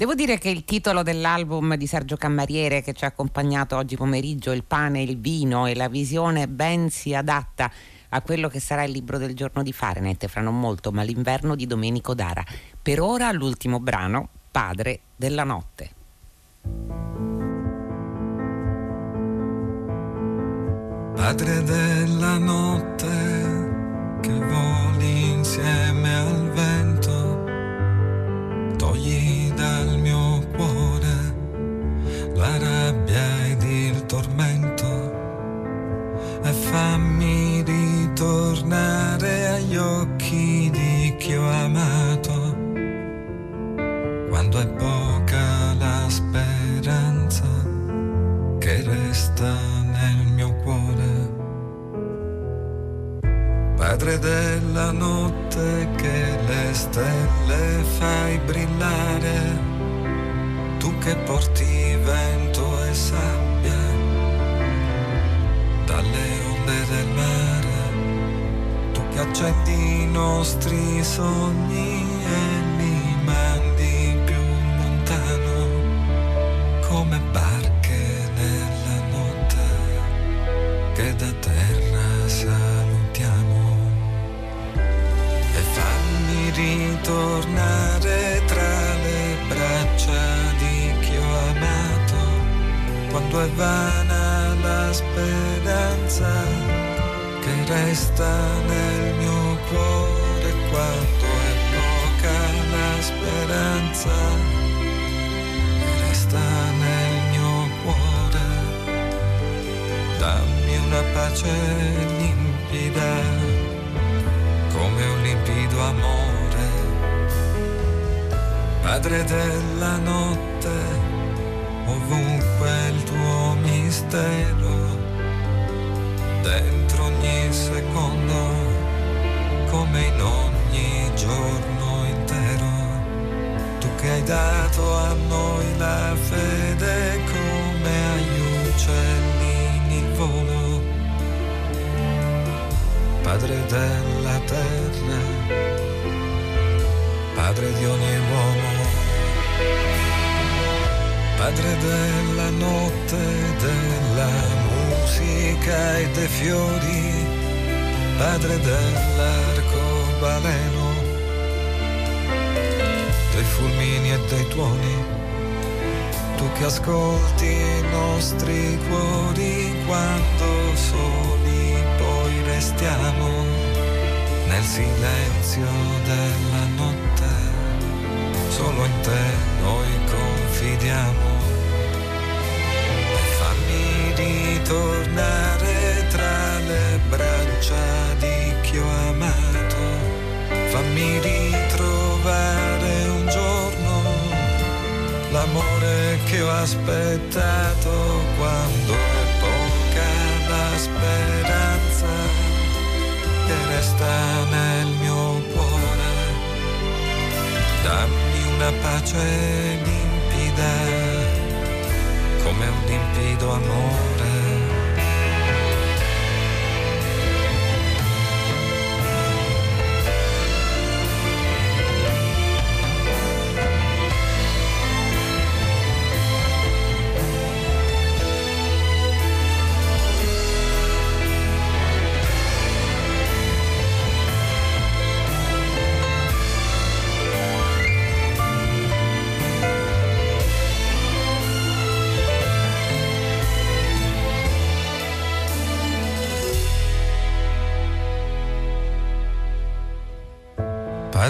Devo dire che il titolo dell'album di Sergio Cammariere che ci ha accompagnato oggi pomeriggio, Il pane, il vino e la visione ben si adatta a quello che sarà il libro del giorno di Fahrenheit fra non molto, ma l'inverno di Domenico Dara. Per ora l'ultimo brano, Padre della notte. Padre della notte che voli insieme al rabbia il tormento e fammi ritornare agli occhi di chi ho amato quando è poca la speranza che resta nel mio cuore. Padre della notte che le stelle fai brillare, tu che porti vento sabbia dalle onde del mare, tu che accetti i nostri sogni e li mandi più lontano come barche nella notte che da terra salutiamo. E fammi ritornare quando è vana la speranza che resta nel mio cuore quando è poca la speranza che resta nel mio cuore dammi una pace limpida come un limpido amore padre della notte ovunque il tuo mistero dentro ogni secondo come in ogni giorno intero. Tu che hai dato a noi la fede come agli uccellini il volo. Padre della terra padre di ogni uomo Padre della notte, della musica e dei fiori, Padre dell'arcobaleno, dei fulmini e dei tuoni, tu che ascolti i nostri cuori quando soli poi restiamo nel silenzio della notte, solo in te noi confidiamo. Ritornare tra le braccia di chi ho amato, fammi ritrovare un giorno l'amore che ho aspettato quando è poca la speranza che resta nel mio cuore. Dammi una pace limpida come un limpido amore.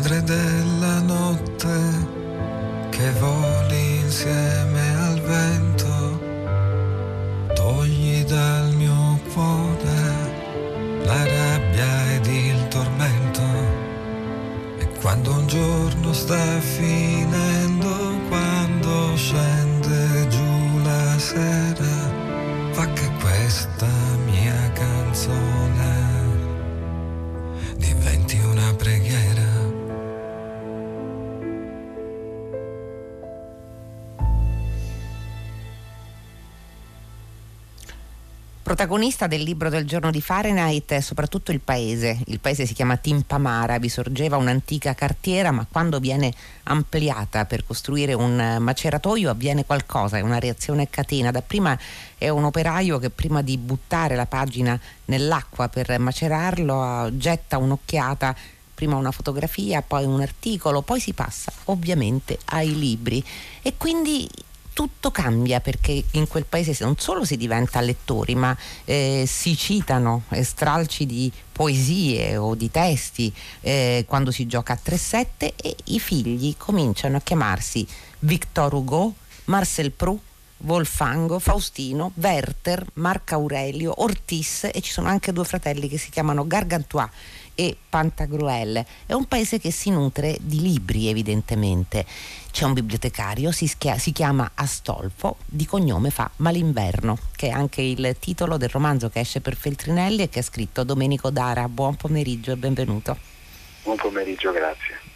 Padre della notte che voli insieme al vento, togli dal mio cuore la rabbia ed il tormento. E quando un giorno sta finendo, quando scende giù la sera, fa che questa Protagonista del libro del giorno di Fahrenheit è soprattutto il paese. Il paese si chiama Timpamara, vi sorgeva un'antica cartiera, ma quando viene ampliata per costruire un maceratoio avviene qualcosa, è una reazione catena. Dapprima è un operaio che prima di buttare la pagina nell'acqua per macerarlo getta un'occhiata prima una fotografia, poi un articolo, poi si passa ovviamente ai libri e quindi tutto cambia perché in quel paese non solo si diventa lettori, ma eh, si citano stralci di poesie o di testi eh, quando si gioca a 3-7 e i figli cominciano a chiamarsi Victor Hugo, Marcel Proust, Wolfango, Faustino, Werther, Marco Aurelio, Ortis e ci sono anche due fratelli che si chiamano Gargantua e Pantagruel. È un paese che si nutre di libri evidentemente. C'è un bibliotecario, si, schia- si chiama Astolfo, di cognome fa Malinverno, che è anche il titolo del romanzo che esce per Feltrinelli e che ha scritto Domenico Dara. Buon pomeriggio e benvenuto. Buon pomeriggio, grazie.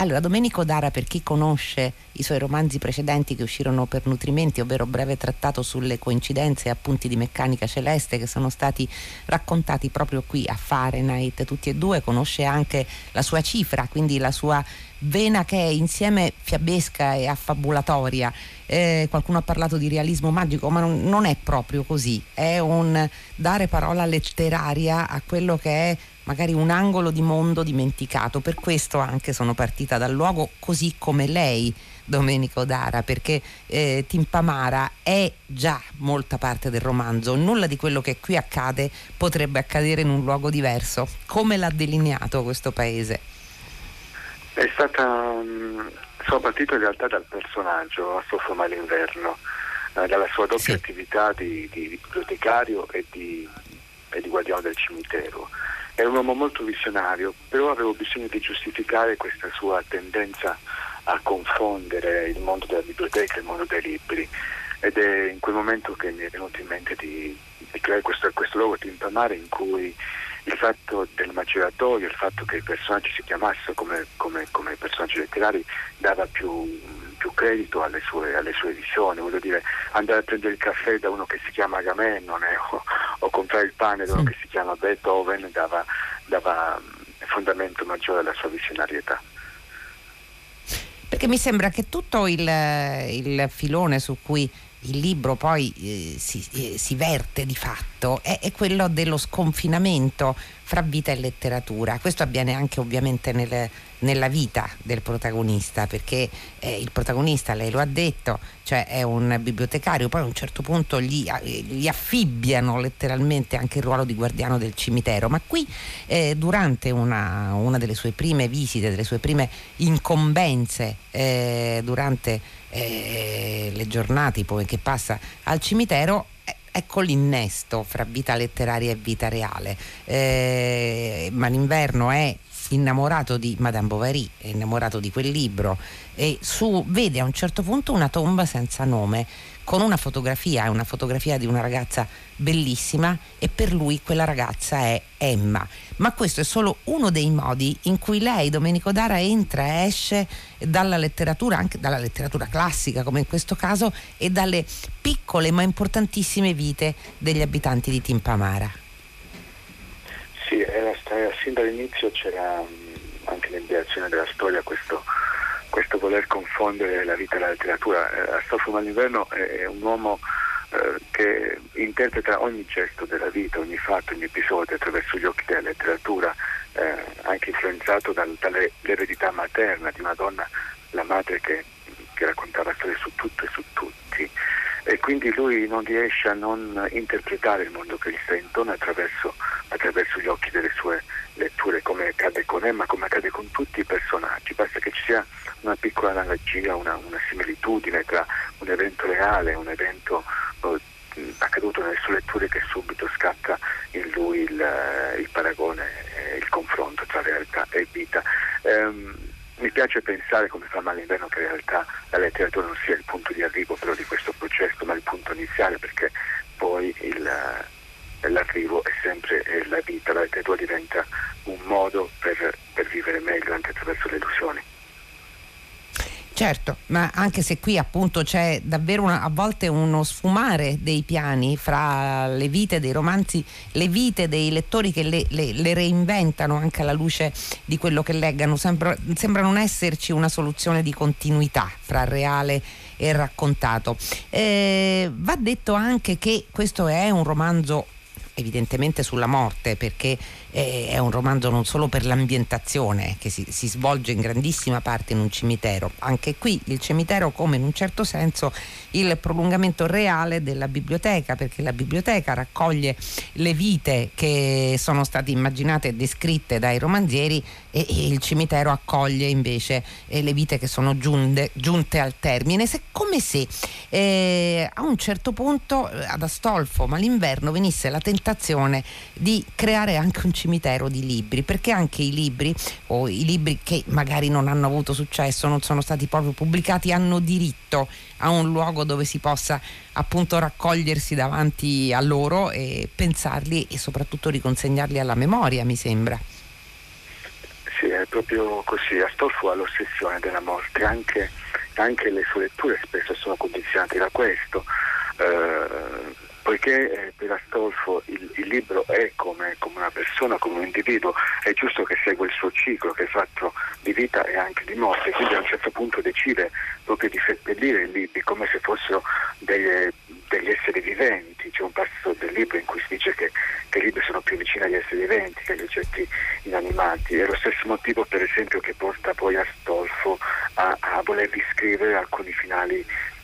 Allora, Domenico Dara, per chi conosce i suoi romanzi precedenti che uscirono per nutrimenti, ovvero Breve trattato sulle coincidenze e appunti di meccanica celeste che sono stati raccontati proprio qui a Fahrenheit, tutti e due, conosce anche la sua cifra, quindi la sua vena che è insieme fiabesca e affabulatoria. Eh, qualcuno ha parlato di realismo magico, ma non, non è proprio così, è un dare parola letteraria a quello che è magari un angolo di mondo dimenticato. Per questo anche sono partita dal luogo così come lei, Domenico Dara, perché eh, Timpamara è già molta parte del romanzo. Nulla di quello che qui accade potrebbe accadere in un luogo diverso. Come l'ha delineato questo paese? È stata. Um, sono partito in realtà dal personaggio, Astolfo Malinverno, eh, dalla sua doppia sì. attività di, di, bibliotecario e di, e di guardiano del cimitero. È un uomo molto visionario, però avevo bisogno di giustificare questa sua tendenza a confondere il mondo della biblioteca e il mondo dei libri. Ed è in quel momento che mi è venuto in mente di, di creare questo, questo luogo di impamare in cui il fatto del maceratoio, il fatto che i personaggi si chiamassero come, come, come personaggi letterari dava più, più credito alle sue, alle sue, visioni, voglio dire andare a prendere il caffè da uno che si chiama Agamennone o, o comprare il pane uno che si chiama Beethoven dava, dava fondamento maggiore alla sua visionarietà. Perché mi sembra che tutto il, il filone su cui il libro poi eh, si, eh, si, verte di fatto è, è, quello dello sconfinamento fra vita e letteratura. Questo avviene anche ovviamente nel, nella vita del protagonista, perché eh, il protagonista, lei lo ha detto, cioè è un bibliotecario, poi a un certo punto gli, gli affibbiano letteralmente anche il ruolo di guardiano del cimitero, ma qui eh, durante una, una, delle sue prime visite, delle sue prime incombenze, eh, durante eh, le giornate poi che passa al cimitero, ecco l'innesto fra vita letteraria e vita reale. Eh, ma l'inverno è innamorato di Madame Bovary, è innamorato di quel libro e su, vede a un certo punto una tomba senza nome con una fotografia, è una fotografia di una ragazza bellissima e per lui quella ragazza è Emma. Ma questo è solo uno dei modi in cui lei, Domenico Dara, entra e esce dalla letteratura, anche dalla letteratura classica come in questo caso, e dalle piccole ma importantissime vite degli abitanti di Timpamara. Sì, era, sin dall'inizio c'era anche nell'ideazione della storia questo questo voler confondere la vita e la letteratura. Eh, Astolfo Malinverno è, un uomo eh, che interpreta ogni gesto della vita, ogni fatto, ogni episodio attraverso gli occhi della letteratura, eh, anche influenzato dal, dall'eredità materna di una donna, la madre che, che raccontava storie su tutto e su tutti. E quindi lui non riesce a non interpretare il mondo che gli sta intorno attraverso, attraverso gli occhi delle sue letture, come accade con Emma, come accade con tutti i personaggi. Basta che ci sia una piccola analogia, una, una similitudine tra un evento reale un evento oh, accaduto nelle sue letture che subito scatta in lui il, eh, il paragone il confronto tra realtà e vita. Um, mi piace pensare, come fa Malinverno, che in realtà la letteratura non sia il punto di arrivo però di questo processo, ma il punto iniziale, perché poi il, eh, l'arrivo è sempre la vita, la letteratura diventa un modo per, per vivere meglio anche attraverso le illusioni. Certo, ma anche se qui appunto c'è davvero una, a volte uno sfumare dei piani fra le vite dei romanzi, le vite dei lettori che le, le, le reinventano anche alla luce di quello che leggano, sembra, sembra, non esserci una soluzione di continuità fra reale e raccontato. Eh, va detto anche che questo è un romanzo evidentemente sulla morte perché è un romanzo non solo per l'ambientazione che si, si, svolge in grandissima parte in un cimitero, anche qui il cimitero come in un certo senso il prolungamento reale della biblioteca, perché la biblioteca raccoglie le vite che sono state immaginate e descritte dai romanzieri e, e il cimitero accoglie invece eh, le vite che sono giunte, giunte al termine, se, come se eh, a un certo punto eh, ad Astolfo, ma l'inverno venisse la tentazione di creare anche un cimitero di libri, perché anche i libri o i libri che magari non hanno avuto successo, non sono stati proprio pubblicati, hanno diritto a un luogo dove si possa appunto raccogliersi davanti a loro e pensarli e soprattutto riconsegnarli alla memoria, mi sembra. Sì, è proprio così. Astolfo ha l'ossessione della morte, anche, anche le sue letture spesso sono condizionate da questo. Eh, poiché eh, per Astolfo il, il libro è come, come, una persona, come un individuo, è giusto che segua il suo ciclo che è fatto di vita e anche di morte, quindi a un certo punto decide proprio di seppellire i libri come se fossero delle, degli esseri viventi. C'è un passo del libro in cui si dice che, che i libri sono più vicini agli esseri viventi che agli oggetti inanimati. È lo stesso motivo per esempio che porta poi Astolfo a, a volervi scrivere alcuni finali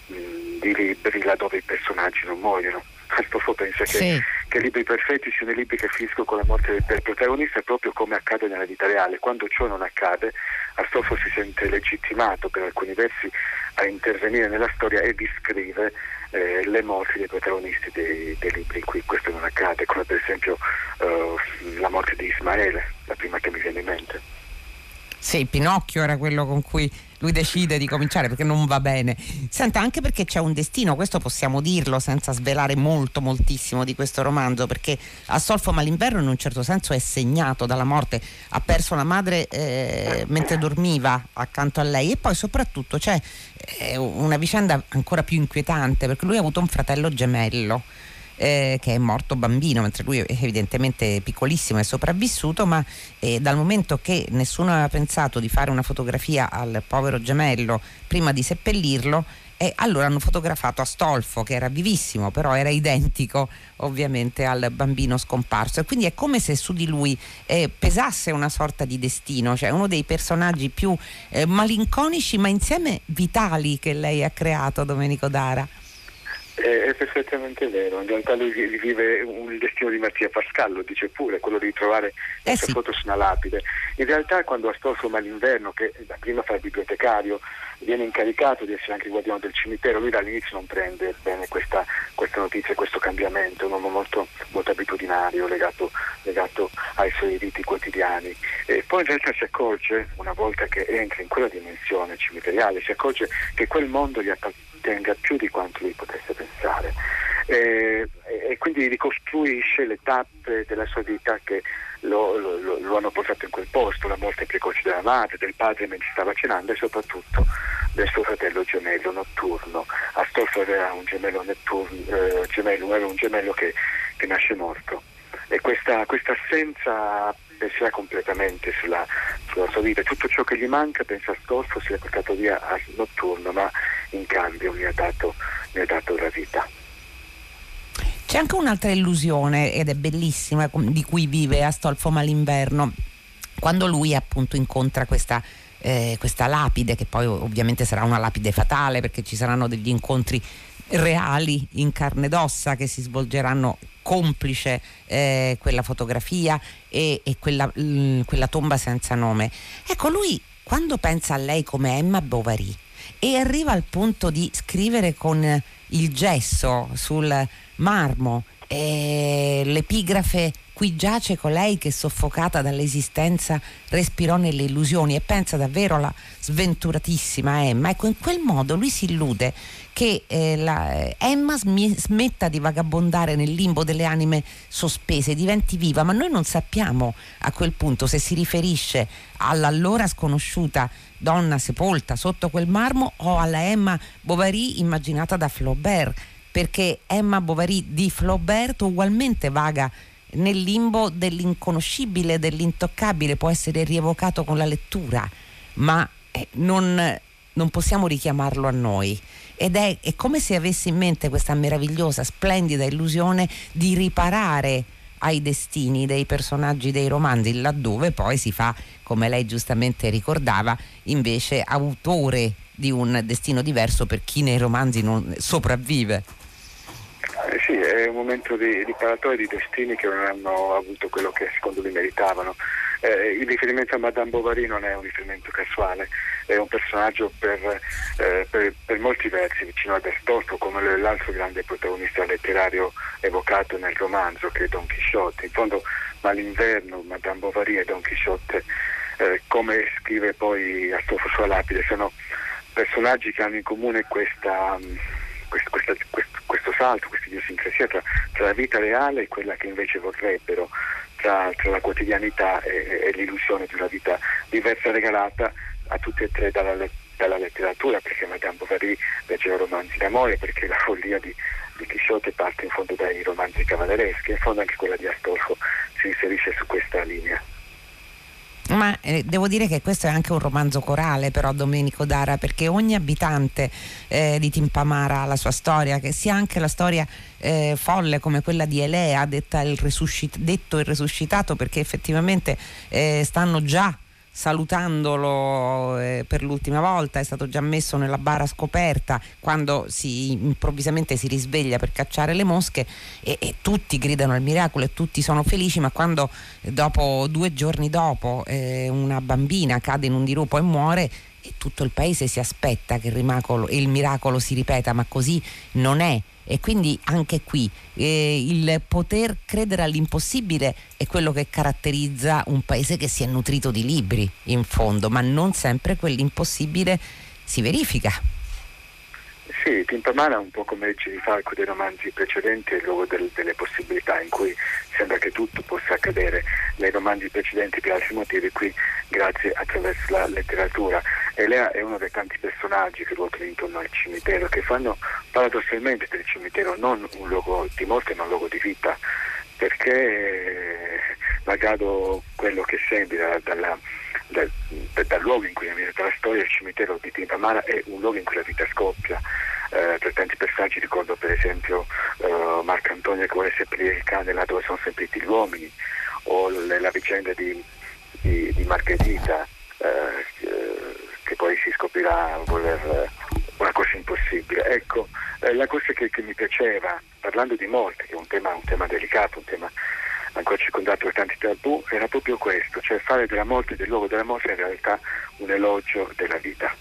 di libri laddove i personaggi non muoiono. Astolfo pensa sì. che, che, i libri perfetti siano i libri che finiscono con la morte del protagonista proprio come accade nella vita reale. Quando ciò non accade, Astolfo si sente legittimato per alcuni versi a intervenire nella storia e descrive eh, le morti dei protagonisti dei, dei, libri in cui questo non accade, come per esempio eh, la morte di Ismaele, la prima che mi viene in mente. Sì, Pinocchio era quello con cui lui decide di cominciare perché non va bene. Senta, anche perché c'è un destino, questo possiamo dirlo senza svelare molto, moltissimo di questo romanzo, perché Astolfo Malinverno in un certo senso è segnato dalla morte, ha perso la madre eh, mentre dormiva accanto a lei. E poi soprattutto c'è eh, una vicenda ancora più inquietante perché lui ha avuto un fratello gemello eh, che è morto bambino, mentre lui è evidentemente piccolissimo è sopravvissuto, ma eh, dal momento che nessuno aveva pensato di fare una fotografia al povero gemello prima di seppellirlo, e allora hanno fotografato Astolfo che era vivissimo però era identico ovviamente al bambino scomparso. E quindi è come se su di lui eh, pesasse una sorta di destino cioè uno dei personaggi più eh, malinconici ma insieme vitali che lei ha creato Domenico Dara è, perfettamente vero, in realtà lui vive il destino di Mattia Pascal, lo dice pure, quello di trovare eh sua sì. foto su una lapide. In realtà quando Astolfo Malinverno, che da prima fa il bibliotecario, viene incaricato di essere anche il guardiano del cimitero, lui dall'inizio non prende bene questa, questa notizia, questo cambiamento, un uomo molto, molto abitudinario, legato, legato, ai suoi riti quotidiani. E poi in realtà si accorge, una volta che entra in quella dimensione cimiteriale, si accorge che quel mondo gli appartiene tenga più di quanto lui potesse pensare e, e quindi ricostruisce le tappe della sua vita che lo, lo, lo, hanno portato in quel posto, la morte precoce della madre, del padre mentre stava cenando e soprattutto del suo fratello gemello notturno. Astolfo era un gemello, notturno, eh, gemello, era un gemello che, che nasce morto e questa, questa assenza penserà completamente sulla, sulla, sua vita. Tutto ciò che gli manca, pensa Astolfo, si è portato via a notturno, ma in cambio mi ha dato, mi ha dato la vita. C'è anche un'altra illusione, ed è bellissima, di cui vive Astolfo Malinverno, quando lui appunto incontra questa, eh, questa lapide, che poi ovviamente sarà una lapide fatale perché ci saranno degli incontri reali in carne ed ossa che si svolgeranno complice eh, quella fotografia e, e quella, l, quella tomba senza nome. Ecco, lui quando pensa a lei come Emma Bovary e arriva al punto di scrivere con il gesso sul marmo eh, l'epigrafe qui giace colei che soffocata dall'esistenza respirò nelle illusioni e pensa davvero alla sventuratissima Emma. Ecco, in quel modo lui si illude che eh, la, Emma smi, smetta di vagabondare nel limbo delle anime sospese, diventi viva, ma noi non sappiamo a quel punto se si riferisce all'allora sconosciuta donna sepolta sotto quel marmo o alla Emma Bovary immaginata da Flaubert, perché Emma Bovary di Flaubert ugualmente vaga nel limbo dell'inconoscibile, dell'intoccabile, può essere rievocato con la lettura, ma eh, non, non possiamo richiamarlo a noi ed è, è come se avessi in mente questa meravigliosa, splendida illusione di riparare ai destini dei personaggi dei romanzi, laddove poi si fa, come lei giustamente ricordava, invece autore di un destino diverso per chi nei romanzi non sopravvive. Sì, è un momento di riparatorio di destini che non hanno avuto quello che secondo lui meritavano. Eh, il riferimento a Madame Bovary non è un riferimento casuale, è un personaggio per, eh, per, per molti versi vicino ad Astolfo, come l'altro grande protagonista letterario evocato nel romanzo che è Don Chisciotte. In fondo Malinverno, Madame Bovary e Don Chisciotte, eh, come scrive poi Astolfo sua lapide, sono personaggi che hanno in comune questa, questa, questa, questo salto, questa idiosincrasia tra, tra, la vita reale e quella che invece vorrebbero, tra, tra la quotidianità e, e, l'illusione di una vita diversa regalata a tutti e tre dalla, dalla letteratura, perché Madame Bovary leggeva romanzi d'amore, perché la follia di, di Chisciotte parte in fondo dai romanzi cavallereschi, in fondo anche quella di Astolfo si inserisce su questa linea. Ma eh, devo dire che questo è anche un romanzo corale però Domenico Dara perché ogni abitante eh, di Timpamara ha la sua storia, che sia anche la storia eh, folle come quella di Elea, il resuscit- detto il resuscitato perché effettivamente eh, stanno già salutandolo eh, per l'ultima volta, è stato già messo nella bara scoperta quando si, improvvisamente si risveglia per cacciare le mosche e, e, tutti gridano al miracolo e tutti sono felici, ma quando dopo due giorni dopo eh, una bambina cade in un dirupo e muore e tutto il paese si aspetta che il, rimacolo, il miracolo si ripeta, ma così non è e quindi anche qui eh, il poter credere all'impossibile è quello che caratterizza un paese che si è nutrito di libri in fondo, ma non sempre quell'impossibile si verifica. Sì, Timpamana è un po' come il Girifalco dei romanzi precedenti, è il luogo del, delle possibilità in cui sembra che tutto possa accadere. Nei romanzi precedenti per altri motivi, qui grazie attraverso la letteratura. E è uno dei tanti personaggi che ruotano intorno al cimitero, che fanno paradossalmente del cimitero non un luogo di morte ma un luogo di vita, perché malgrado quello che sembra dalla, dal, dal, luogo in cui viene la storia, il cimitero di Timpamara è un luogo in cui la vita scoppia eh, per tanti personaggi ricordo per esempio eh, Marco Antonio che vuole seppellire il cane là dove sono seppelliti gli uomini o le, la vicenda di, di, di Margherita eh, che poi si scoprirà voler una cosa impossibile. Ecco, eh, la cosa che, che, mi piaceva, parlando di morte, che è un tema, un tema delicato, un tema ancora circondato da tanti tabù, era proprio questo, cioè fare della morte, del luogo della morte in realtà un elogio della vita.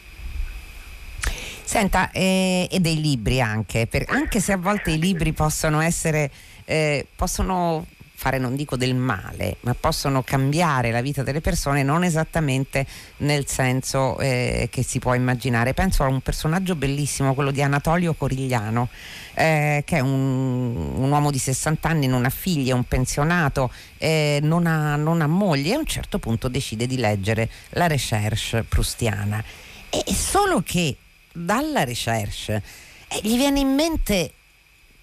Senta, eh, e dei libri anche, per, anche se a volte i libri possono essere, eh, possono fare non dico del male, ma possono cambiare la vita delle persone non esattamente nel senso eh, che si può immaginare. Penso a un personaggio bellissimo, quello di Anatolio Corigliano, eh, che è un, un, uomo di 60 anni, non ha figli, è un pensionato, eh, non, ha, non ha moglie e a un certo punto decide di leggere la recherche prustiana. E solo che dalla recherche e gli viene in mente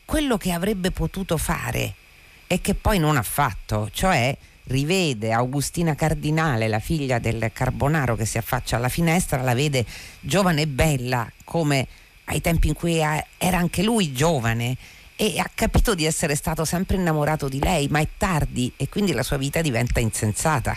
quello che avrebbe potuto fare e che poi non ha fatto, cioè rivede Augustina Cardinale, la figlia del Carbonaro che si affaccia alla finestra, la vede giovane e bella come ai tempi in cui era anche lui giovane e ha capito di essere stato sempre innamorato di lei, ma è tardi e quindi la sua vita diventa insensata.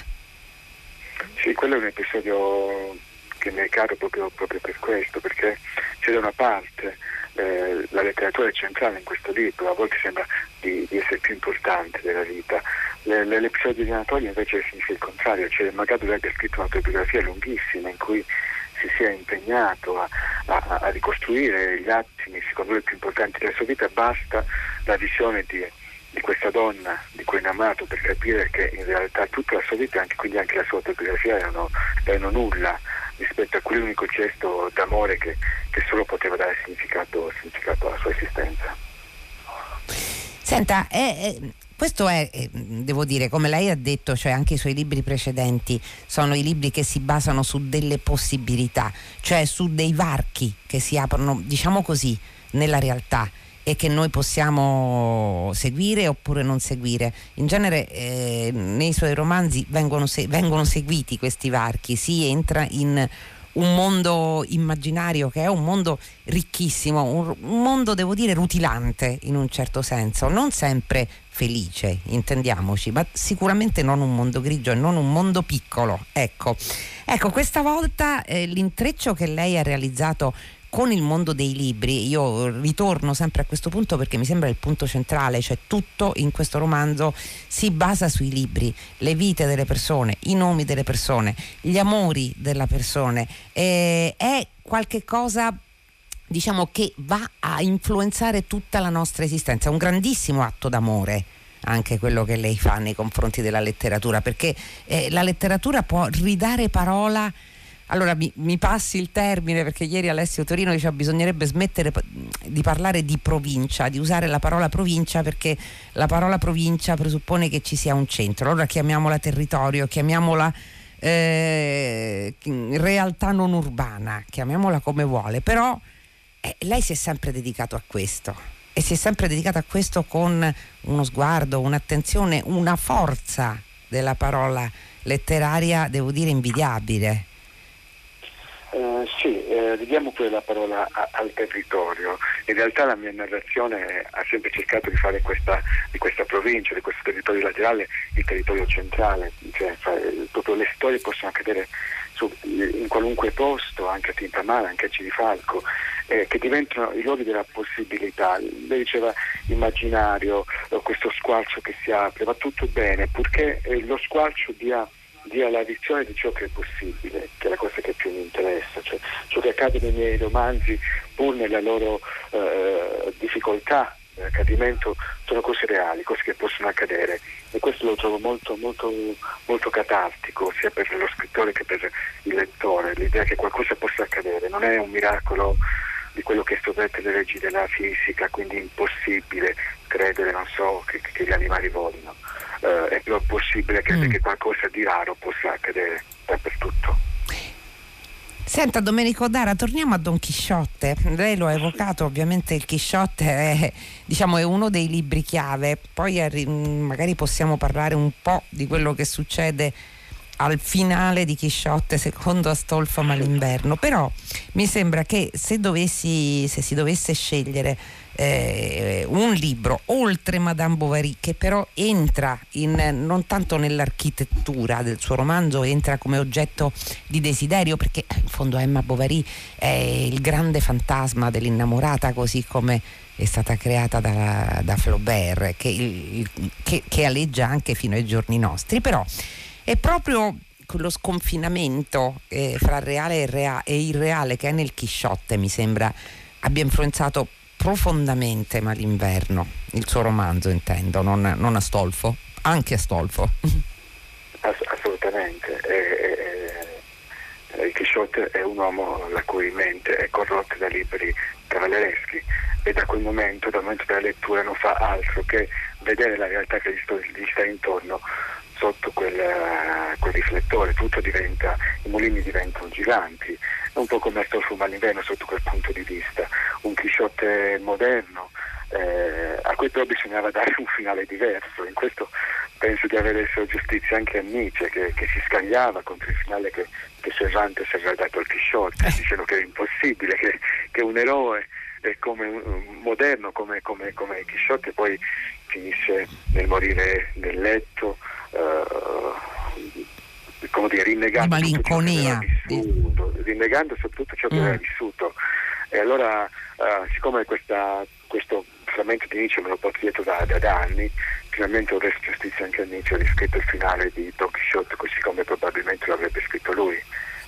Sì, quello è un episodio che mi è caro proprio, proprio per questo, perché c'è da una parte eh, la letteratura è centrale in questo libro, a volte sembra di, di essere più importante della vita. Le, le, l'episodio di Anatolia invece significa il contrario, cioè lui abbia scritto un'autobiografia lunghissima in cui si sia impegnato a, a, a, ricostruire gli attimi secondo lui più importanti della sua vita, basta la visione di, di questa donna di cui è innamorato per capire che in realtà tutta la sua vita, anche, quindi anche la sua autobiografia erano, erano nulla rispetto a quell'unico gesto d'amore che, che solo poteva dare significato, significato alla sua esistenza. Senta, è, questo è, eh, devo dire, come lei ha detto, cioè anche i suoi libri precedenti sono i libri che si basano su delle possibilità, cioè su dei varchi che si aprono, diciamo così, nella realtà e che noi possiamo seguire oppure non seguire. In genere eh, nei suoi romanzi vengono, se- vengono seguiti questi varchi, si entra in un mondo immaginario che è un mondo ricchissimo, un, un, mondo devo dire rutilante in un certo senso, non sempre felice, intendiamoci, ma sicuramente non un mondo grigio e non un mondo piccolo. Ecco, ecco questa volta eh, l'intreccio che lei ha realizzato con il mondo dei libri, io ritorno sempre a questo punto perché mi sembra il punto centrale, cioè tutto in questo romanzo si basa sui libri, le vite delle persone, i nomi delle persone, gli amori delle persone, eh, è qualche cosa diciamo che va a influenzare tutta la nostra esistenza, è un grandissimo atto d'amore anche quello che lei fa nei confronti della letteratura, perché eh, la letteratura può ridare parola allora mi, mi, passi il termine perché ieri Alessio Torino diceva bisognerebbe smettere di parlare di provincia, di usare la parola provincia perché la parola provincia presuppone che ci sia un centro. Allora chiamiamola territorio, chiamiamola eh, realtà non urbana, chiamiamola come vuole, però eh, lei si è sempre dedicato a questo e si è sempre dedicato a questo con uno sguardo, un'attenzione, una forza della parola letteraria, devo dire, invidiabile. Eh, sì, eh, ridiamo pure la parola a, al territorio. In realtà la mia narrazione ha sempre cercato di fare questa, di questa provincia, di questo territorio laterale, il territorio centrale, cioè fare, proprio le storie possono accadere su, in qualunque posto, anche a Tintamara, anche a Cirifalco, eh, che diventano i luoghi della possibilità. Lei diceva immaginario, eh, questo squarcio che si apre, va tutto bene, purché eh, lo squarcio dia dia la visione di ciò che è possibile, che è la cosa che più mi interessa, cioè ciò che accade nei miei romanzi, pur nella loro eh, difficoltà accadimento, sono cose reali, cose che possono accadere. E questo lo trovo molto, molto, molto catartico sia per lo scrittore che per il lettore, l'idea che qualcosa possa accadere, non è un miracolo di quello che sovverte le leggi della fisica, quindi impossibile credere, non so, che, che gli animali volino eh, è più possibile che, mm. che qualcosa di raro possa accadere dappertutto. Senta Domenico Dara, torniamo a Don Chisciotte. Lei lo ha evocato, ovviamente il Chisciotte è, diciamo, è uno dei libri chiave, poi magari possiamo parlare un po' di quello che succede al finale di Chisciotte secondo Astolfo Malinverno, però mi sembra che se, dovessi, se si dovesse scegliere eh, un libro oltre Madame Bovary che però entra in, non tanto nell'architettura del suo romanzo, entra come oggetto di desiderio perché in fondo Emma Bovary è il grande fantasma dell'innamorata così come è stata creata da, da Flaubert che, che, che aleggia anche fino ai giorni nostri, però è proprio quello sconfinamento eh, fra reale e, rea- e irreale che è nel Chisciotte mi sembra abbia influenzato profondamente Malinverno, il suo romanzo intendo, non, non Astolfo, anche Astolfo. Ass- assolutamente. E, e, il Chisciotte è un uomo la cui mente è corrotta da libri cavallereschi e da quel momento, dal momento della lettura, non fa altro che vedere la realtà che gli, sto, gli sta intorno sotto quel, quel, riflettore, tutto diventa, i mulini diventano giganti, un po' come Astolfo Malinverno sotto quel punto di vista, un Chisciotte moderno, eh, a cui però bisognava dare un finale diverso. In questo penso di aver reso giustizia anche a Nietzsche, che, che si scagliava contro il finale che, che Serrante si era dato al Chisciotte, dicendo che era impossibile, che, che un eroe come moderno come, come, come Chisciotte poi finisce nel morire nel letto uh, come dire, rinnegando malinconia vissuto, rinnegando soprattutto ciò che mm. aveva vissuto e allora uh, siccome questa, questo frammento di Nietzsche me lo porto dietro da, da, anni finalmente ho reso giustizia anche a Nietzsche ho riscritto il finale di Don Quixote così come probabilmente lo avrebbe scritto lui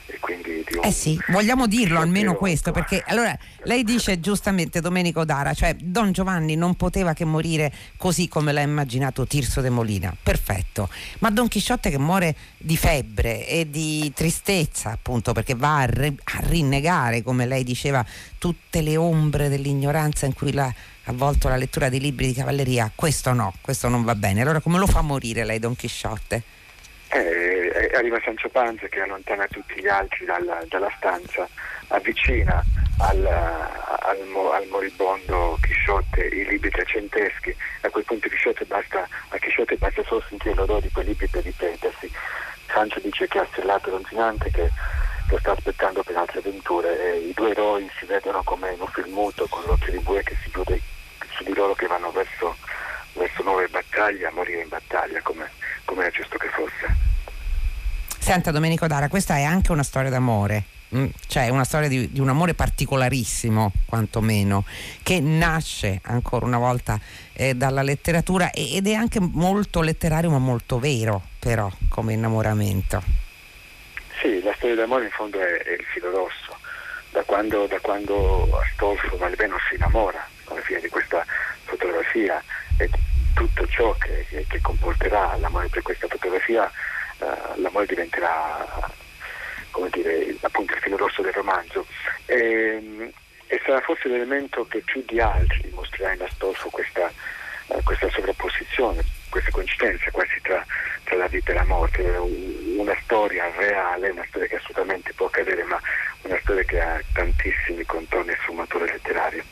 e quindi di un, eh sì, vogliamo dirlo almeno questo, perché allora lei dice giustamente Domenico Dara, cioè Don Giovanni non poteva che morire così come l'ha immaginato Tirso de Molina, perfetto, ma Don Chisciotte che muore di febbre e di tristezza appunto perché va a, re, a rinnegare, come lei diceva, tutte le ombre dell'ignoranza in cui l'ha avvolto la lettura dei libri di cavalleria, questo no, questo non va bene, allora come lo fa morire lei Don Chisciotte? Eh, arriva Sancio Panza che allontana tutti gli altri dalla, dalla stanza, avvicina al, al, al, moribondo Chisciotte i libri trecenteschi, a quel punto basta, a Chisciotte basta solo sentire l'odore di quei libri per ripetersi. Sancio dice che ha sellato Ronzinante che lo sta aspettando per altre avventure e i due eroi si vedono come in un film muto con l'occhio di bue che si chiude su di loro che vanno verso, verso nuove battaglie, a morire in battaglia come, come era giusto che fosse. Senta Domenico Dara, questa è anche una storia d'amore, mm, cioè una storia di, di, un amore particolarissimo, quantomeno, che nasce ancora una volta eh, dalla letteratura ed è anche molto letterario ma molto vero, però, come innamoramento. Sì, la storia d'amore in fondo è, è il filo rosso, da quando, da quando Astolfo Valveno si innamora alla fine di questa fotografia e tutto ciò che, che, comporterà l'amore per questa fotografia l'amore diventerà dire, appunto il filo rosso del romanzo. E, ehm, e, sarà forse l'elemento che più di altri dimostrerà in Astolfo questa, uh, questa sovrapposizione, questa coincidenza quasi tra, tra, la vita e la morte, una storia reale, una storia che assolutamente può accadere, ma una storia che ha tantissimi contorni e sfumature letterarie,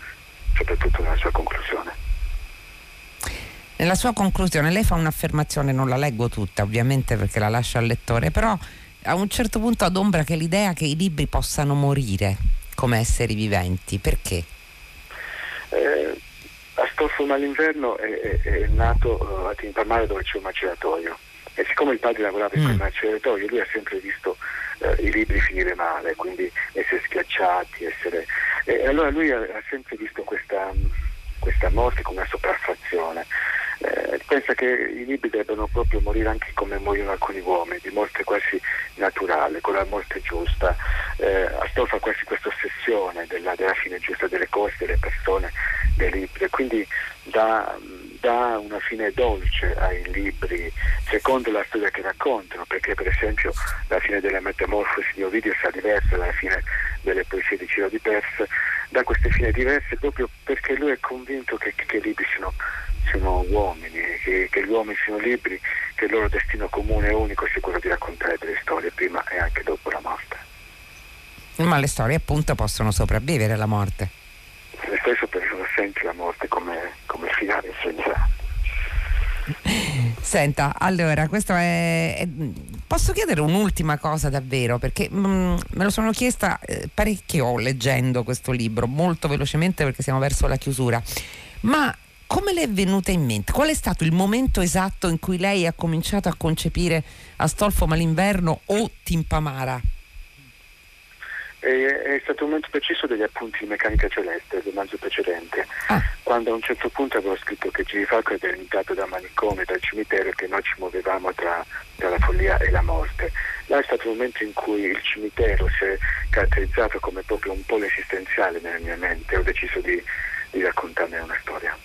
soprattutto nella sua conclusione. Nella sua conclusione lei fa un'affermazione, non la leggo tutta ovviamente perché la lascio al lettore, però a un certo punto adombra che l'idea che i libri possano morire come esseri viventi, perché? Eh, Astolfo Malinverno è, è, è nato uh, a Timpamare dove c'è un maceratoio e siccome il padre lavorava in mm. quel maceratoio lui ha sempre visto uh, i libri finire male, quindi essere schiacciati, essere... E allora lui ha, ha sempre visto questa, questa morte come una sopraffazione eh, pensa che i libri debbano proprio morire anche come muoiono alcuni uomini, di morte quasi naturale, con la morte giusta. Eh, Astolfo ha quasi questa ossessione della, della, fine giusta delle cose, delle persone, dei libri, quindi dà, dà una fine dolce ai libri, secondo la storia che raccontano, perché per esempio la fine della metamorfosi di Ovidio sarà diversa dalla fine delle poesie di Ciro di Pers, dà queste fine diverse proprio perché lui è convinto che, che i libri siano siano uomini, che, che, gli uomini siano libri, che il loro destino comune e unico sia quello di raccontare delle storie prima e anche dopo la morte. Ma le storie appunto possono sopravvivere alla morte. Le storie sopravvivono sempre la morte come, come finale insegnerà. Senta, allora, questo è, è, Posso chiedere un'ultima cosa davvero? Perché mh, mm, me lo sono chiesta eh, parecchio leggendo questo libro, molto velocemente perché siamo verso la chiusura. Ma come le è venuta in mente? Qual è stato il momento esatto in cui lei ha cominciato a concepire Astolfo Malinverno o Timpamara? È, è stato un momento preciso degli appunti di meccanica celeste del romanzo precedente, ah. quando a un certo punto avevo scritto che Girifalco è delimitato da manicomio, dal cimitero e che noi ci muovevamo tra, tra, la follia e la morte. Là è stato il momento in cui il cimitero si è caratterizzato come proprio un polo esistenziale nella mia mente, ho deciso di, di raccontarne una storia.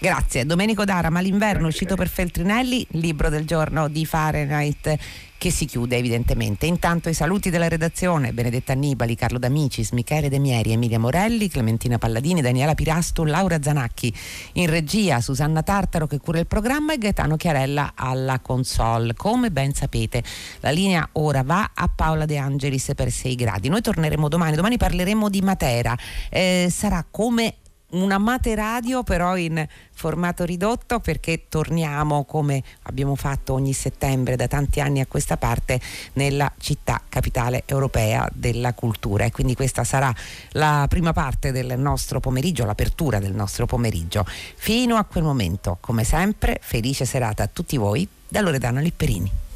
Grazie. Domenico Dara, ma l'inverno uscito per Feltrinelli, libro del giorno di Fahrenheit che si chiude evidentemente. Intanto i saluti della redazione, Benedetta Annibali, Carlo D'Amicis, Michele De Mieri, Emilia Morelli, Clementina Palladini, Daniela Pirasto, Laura Zanacchi, in regia Susanna Tartaro che cura il programma e Gaetano Chiarella alla console. Come ben sapete la linea ora va a Paola De Angelis per 6 gradi. Noi torneremo domani, domani parleremo di Matera, eh, sarà come una mate radio però in formato ridotto perché torniamo come abbiamo fatto ogni settembre da tanti anni a questa parte nella città capitale europea della cultura e quindi questa sarà la prima parte del nostro pomeriggio, l'apertura del nostro pomeriggio. Fino a quel momento, come sempre, felice serata a tutti voi da Loredano Lipperini.